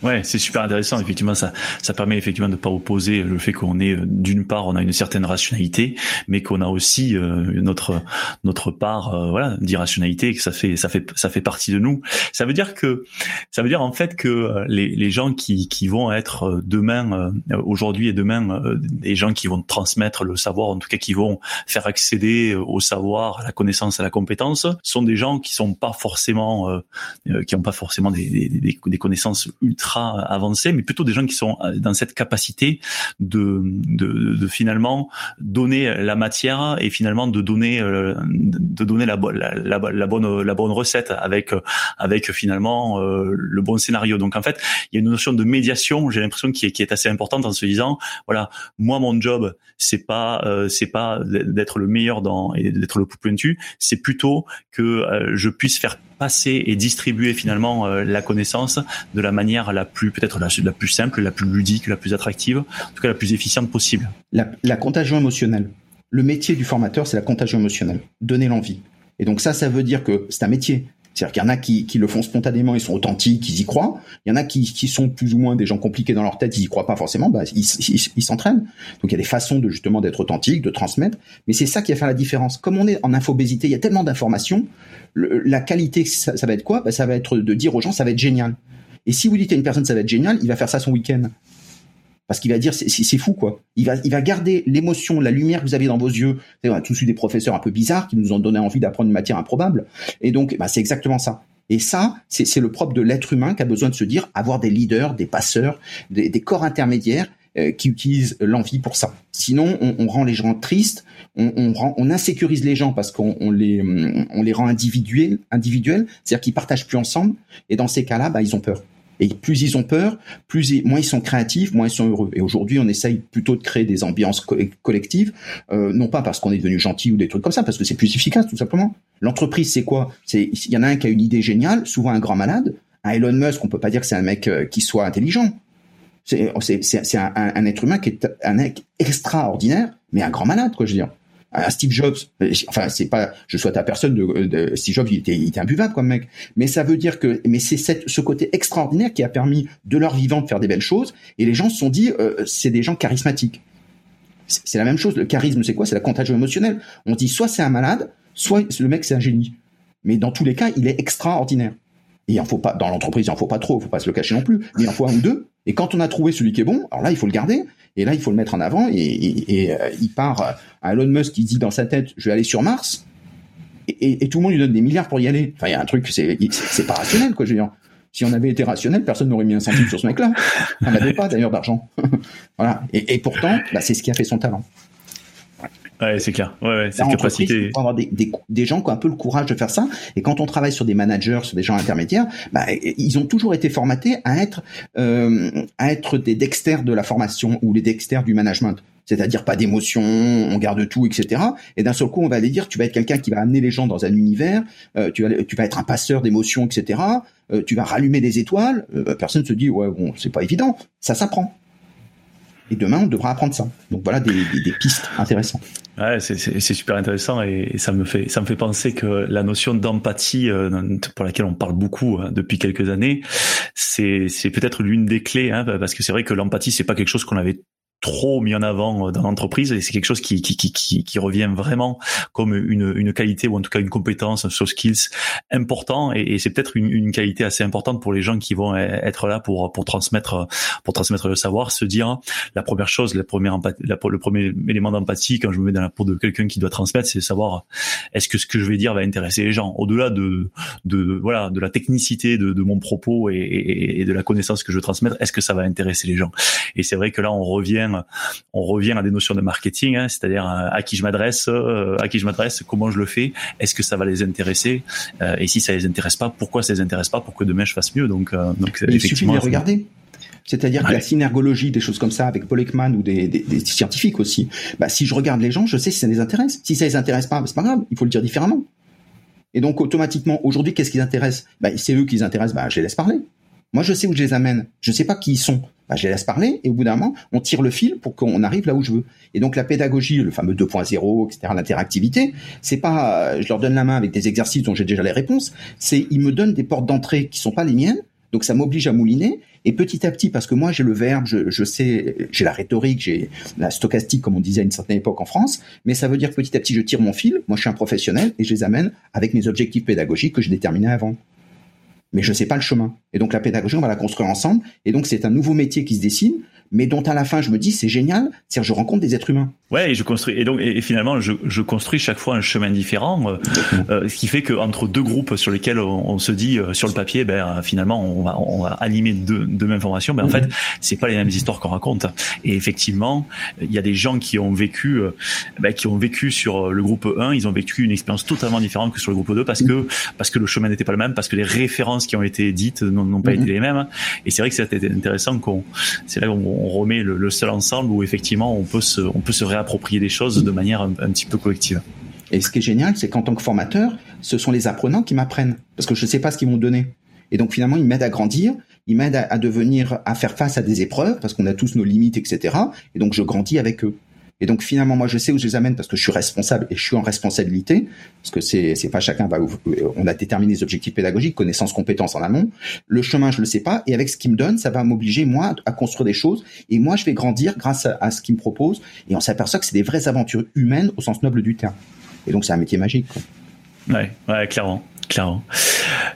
Ouais, c'est super intéressant. Effectivement, ça, ça permet effectivement de pas opposer le fait qu'on est d'une part, on a une certaine rationalité, mais qu'on a aussi euh, notre notre part, euh, voilà, d'irrationalité, que ça fait ça fait ça fait partie de nous. Ça veut dire que ça veut dire en fait que euh, les, les gens qui qui vont être demain, aujourd'hui et demain, des gens qui vont transmettre le savoir, en tout cas qui vont faire accéder au savoir, à la connaissance, à la compétence, sont des gens qui sont pas forcément, qui ont pas forcément des, des, des connaissances ultra avancé, mais plutôt des gens qui sont euh, dans cette capacité de, de, de finalement donner la matière et finalement de donner euh, de donner la, la, la, la bonne la bonne recette avec avec finalement euh, le bon scénario. Donc en fait, il y a une notion de médiation, j'ai l'impression qui est, qui est assez importante en se disant voilà, moi mon job c'est pas c'est pas d'être le meilleur dans et d'être le plus pointu, c'est plutôt que je puisse faire passer et distribuer finalement euh, la connaissance de la manière la plus peut-être la, plus simple, la plus ludique, la plus attractive, en tout cas la plus efficiente possible. La, la contagion émotionnelle. Le métier du formateur, c'est la contagion émotionnelle. Donner l'envie. Et donc ça, ça veut dire que c'est un métier. C'est-à-dire qu'il y en a qui, qui, le font spontanément, ils sont authentiques, ils y croient. Il y en a qui, qui sont plus ou moins des gens compliqués dans leur tête, ils y croient pas forcément, bah, ils s'entraînent. Donc il y a des façons de justement d'être authentique, de transmettre. Mais c'est ça qui va faire la différence. Comme on est en infobésité, il y a tellement d'informations. La qualité, ça, ça, va être quoi? Bah, Ça va être de dire aux gens, ça va être génial. Et si vous dites à une personne, ça va être génial, il va faire ça son week-end parce qu'il va dire c'est fou quoi. Il va il va garder l'émotion, la lumière que vous avez dans vos yeux. On a tous eu des professeurs un peu bizarres qui nous ont donné envie d'apprendre une matière improbable. Et donc bah, c'est exactement ça. Et ça, c'est le propre de l'être humain qui a besoin de se dire avoir des leaders, des passeurs, des, des corps intermédiaires euh, qui utilisent l'envie pour ça. Sinon, on, on, rend les gens tristes, on, on, rend, on insécurise les gens parce qu'on on les, on les rend individuels, individuels, c'est-à-dire qu'ils partagent plus ensemble. Et dans ces cas-là, bah, ils ont peur. Et plus ils ont peur, plus ils, moins ils sont créatifs, moins ils sont heureux. Et aujourd'hui, on essaye plutôt de créer des ambiances collectives, euh, non pas parce qu'on est devenu gentil ou des trucs comme ça, parce que c'est plus efficace, tout simplement. L'entreprise, c'est quoi? C'est il y en a un qui a une idée géniale, souvent un grand malade. Un Elon Musk, on peut pas dire que c'est un mec euh, qui soit intelligent. C'est un, un, être humain qui est un mec extraordinaire, mais un grand malade, quoi, je veux dire. Steve Jobs, enfin c'est pas, je souhaite à personne de, Steve Jobs, il était, il était imbuvable comme mec, mais ça veut dire que, mais c'est ce côté extraordinaire qui a permis de leur vivant de faire des belles choses, et les gens se sont dit, euh, c'est des gens charismatiques. C'est la même chose. Le charisme, c'est quoi? C'est la contagion émotionnelle. On dit soit c'est un malade, soit le mec c'est un génie. Mais dans tous les cas, il est extraordinaire. Et il en faut pas dans l'entreprise, il en faut pas trop, il faut pas se le cacher non plus. Mais il en faut un ou deux. Et quand on a trouvé celui qui est bon, alors là, il faut le garder. Et là, il faut le mettre en avant. Et, euh, il part à Elon Musk qui dit dans sa tête, je vais aller sur Mars. Et, tout le monde lui donne des milliards pour y aller. Enfin, il y a un truc, c'est c'est pas rationnel, quoi. Je veux dire, si on avait été rationnel, personne n'aurait mis un centime sur ce mec-là. On n'avait pas d'ailleurs d'argent. (laughs) voilà. Et, pourtant, bah, c'est ce qui a fait son talent. Ouais, c'est clair. Ouais, ouais, cette capacité. Il faut avoir des, des, des, gens qui ont un peu le courage de faire ça. Et quand on travaille sur des managers, sur des gens intermédiaires, bah, ils ont toujours été formatés à être, euh, à être des dexters de la formation ou les dexters du management. C'est-à-dire pas d'émotion, on garde tout, etc. Et d'un seul coup, on va aller dire, tu vas être quelqu'un qui va amener les gens dans un univers, euh, tu vas, tu vas être un passeur d'émotions, etc. Euh, tu vas rallumer des étoiles. Euh, personne se dit, ouais, bon, c'est pas évident. Ça s'apprend. Et demain, on devra apprendre ça. Donc voilà des, des, pistes intéressantes. Ouais, c'est super intéressant et, ça me fait ça me fait penser que la notion d'empathie euh, pour laquelle on parle beaucoup hein, depuis quelques années, c'est c'est peut-être l'une des clés hein, parce que c'est vrai que l'empathie c'est pas quelque chose qu'on avait trop mis en avant euh, dans l'entreprise et c'est quelque chose qui, qui, qui, qui, revient vraiment comme une, une qualité ou en tout cas une compétence, un soft skills important et, c'est peut-être une, une, qualité assez importante pour les gens qui vont être là pour pour transmettre pour transmettre le savoir, se dire la première chose, la première le premier élément d'empathie quand je me mets dans la peau de quelqu'un qui doit transmettre, c'est savoir est-ce que ce que je vais dire va intéresser les gens? Au-delà de de voilà de la technicité de, de mon propos et, et, et de la connaissance que je veux transmettre, est-ce que ça va intéresser les gens? Et c'est vrai que là on revient on revient à des notions de marketing, hein, c'est-à-dire euh, à, qui je m'adresse, euh, à qui je m'adresse, comment je le fais, est-ce que ça va les intéresser, euh, et si ça les intéresse pas, pourquoi ça les intéresse pas, pour que demain je fasse mieux. Donc, donc il suffit de les regarder. C'est-à-dire que la synergologie, des choses comme ça, avec Paul Ekman ou des, scientifiques aussi, bah, si je regarde les gens, je sais si ça les intéresse. Si ça les intéresse pas, bah, c'est pas grave, il faut le dire différemment. Et donc automatiquement, aujourd'hui, qu'est-ce qui les intéresse bah, C'est eux qui les intéressent, bah, je les laisse parler. Moi, je sais où je les amène. Je sais pas qui ils sont. Bah, je les laisse parler et au bout d'un moment, on tire le fil pour qu'on arrive là où je veux. Et donc la pédagogie, le fameux 2.0, etc., l'interactivité, c'est pas, euh, je leur donne la main avec des exercices dont j'ai déjà les réponses. C'est, ils me donnent des portes d'entrée qui sont pas les miennes. Donc ça m'oblige à mouliner. Et petit à petit, parce que moi j'ai le verbe, je, je sais, j'ai la rhétorique, j'ai la stochastique comme on disait à une certaine époque en France, mais ça veut dire que petit à petit je tire mon fil. Moi je suis un professionnel et je les amène avec mes objectifs pédagogiques que je déterminais avant mais je sais pas le chemin. Et donc la pédagogie, on va la construire ensemble. Et donc c'est un nouveau métier qui se dessine mais dont à la fin je me dis c'est génial, c'est-à-dire je rencontre des êtres humains. Ouais, et je construis et donc et finalement je, je construis chaque fois un chemin différent, euh, euh ce qui fait que entre deux groupes sur lesquels on, se dit euh, sur le papier, ben finalement on va on va animer deux, deux mêmes formations, ben en fait c'est pas les mêmes histoires qu'on raconte. Et effectivement, il y a des gens qui ont vécu euh, ben, qui ont vécu sur le groupe 1, ils ont vécu une expérience totalement différente que sur le groupe 2 parce que parce que le chemin n'était pas le même, parce que les références qui ont été dites n'ont pas été les mêmes. Et c'est vrai que c'était intéressant qu'on c'est là qu'on on remet le, seul ensemble où effectivement on peut se, on peut se réapproprier des choses de manière un, petit peu collective. Et ce qui est génial, c'est qu'en tant que formateur, ce sont les apprenants qui m'apprennent parce que je ne sais pas ce qu'ils vont donner. Et donc finalement, ils m'aident à grandir, ils m'aident à, devenir, à faire face à des épreuves parce qu'on a tous nos limites, etc. Et donc je grandis avec eux. Et donc finalement, moi, je sais où je les amène parce que je suis responsable et je suis en responsabilité, parce que c'est c'est pas chacun va. On a déterminé les objectifs pédagogiques, connaissances, compétences en amont. Le chemin, je le sais pas, et avec ce qu'il me donne, ça va m'obliger moi à construire des choses. Et moi, je vais grandir grâce à, ce qu'il me propose. Et on s'aperçoit que c'est des vraies aventures humaines au sens noble du terme. Et donc c'est un métier magique. Quoi. Ouais, ouais, clairement clairement.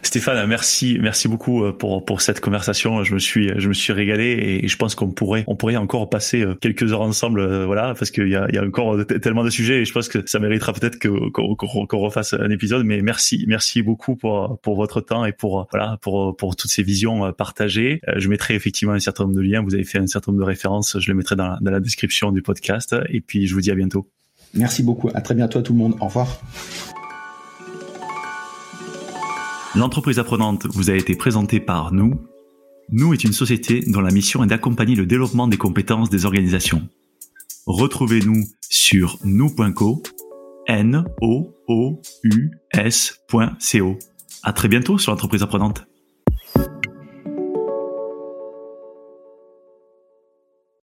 Stéphane, merci, merci beaucoup euh, pour pour cette conversation. Je me suis je me suis régalé et je pense qu'on pourrait on pourrait encore passer euh, quelques heures ensemble, euh, voilà, parce qu'il y a il y a encore tellement de sujets et je pense que ça méritera peut-être que qu'on refasse un épisode. Mais merci merci beaucoup pour pour votre temps et pour voilà pour pour toutes ces visions partagées. Je mettrai effectivement un certain nombre de liens. Vous avez fait un certain nombre de références. Je les mettrai dans la, dans la description du podcast. Et puis je vous dis à bientôt. Merci beaucoup. À très bientôt à tout le monde. Au revoir. L'entreprise apprenante vous a été présentée par Nous. Nous est une société dont la mission est d'accompagner le développement des compétences des organisations. Retrouvez-nous sur nous.co, n o. À très bientôt sur l'entreprise apprenante.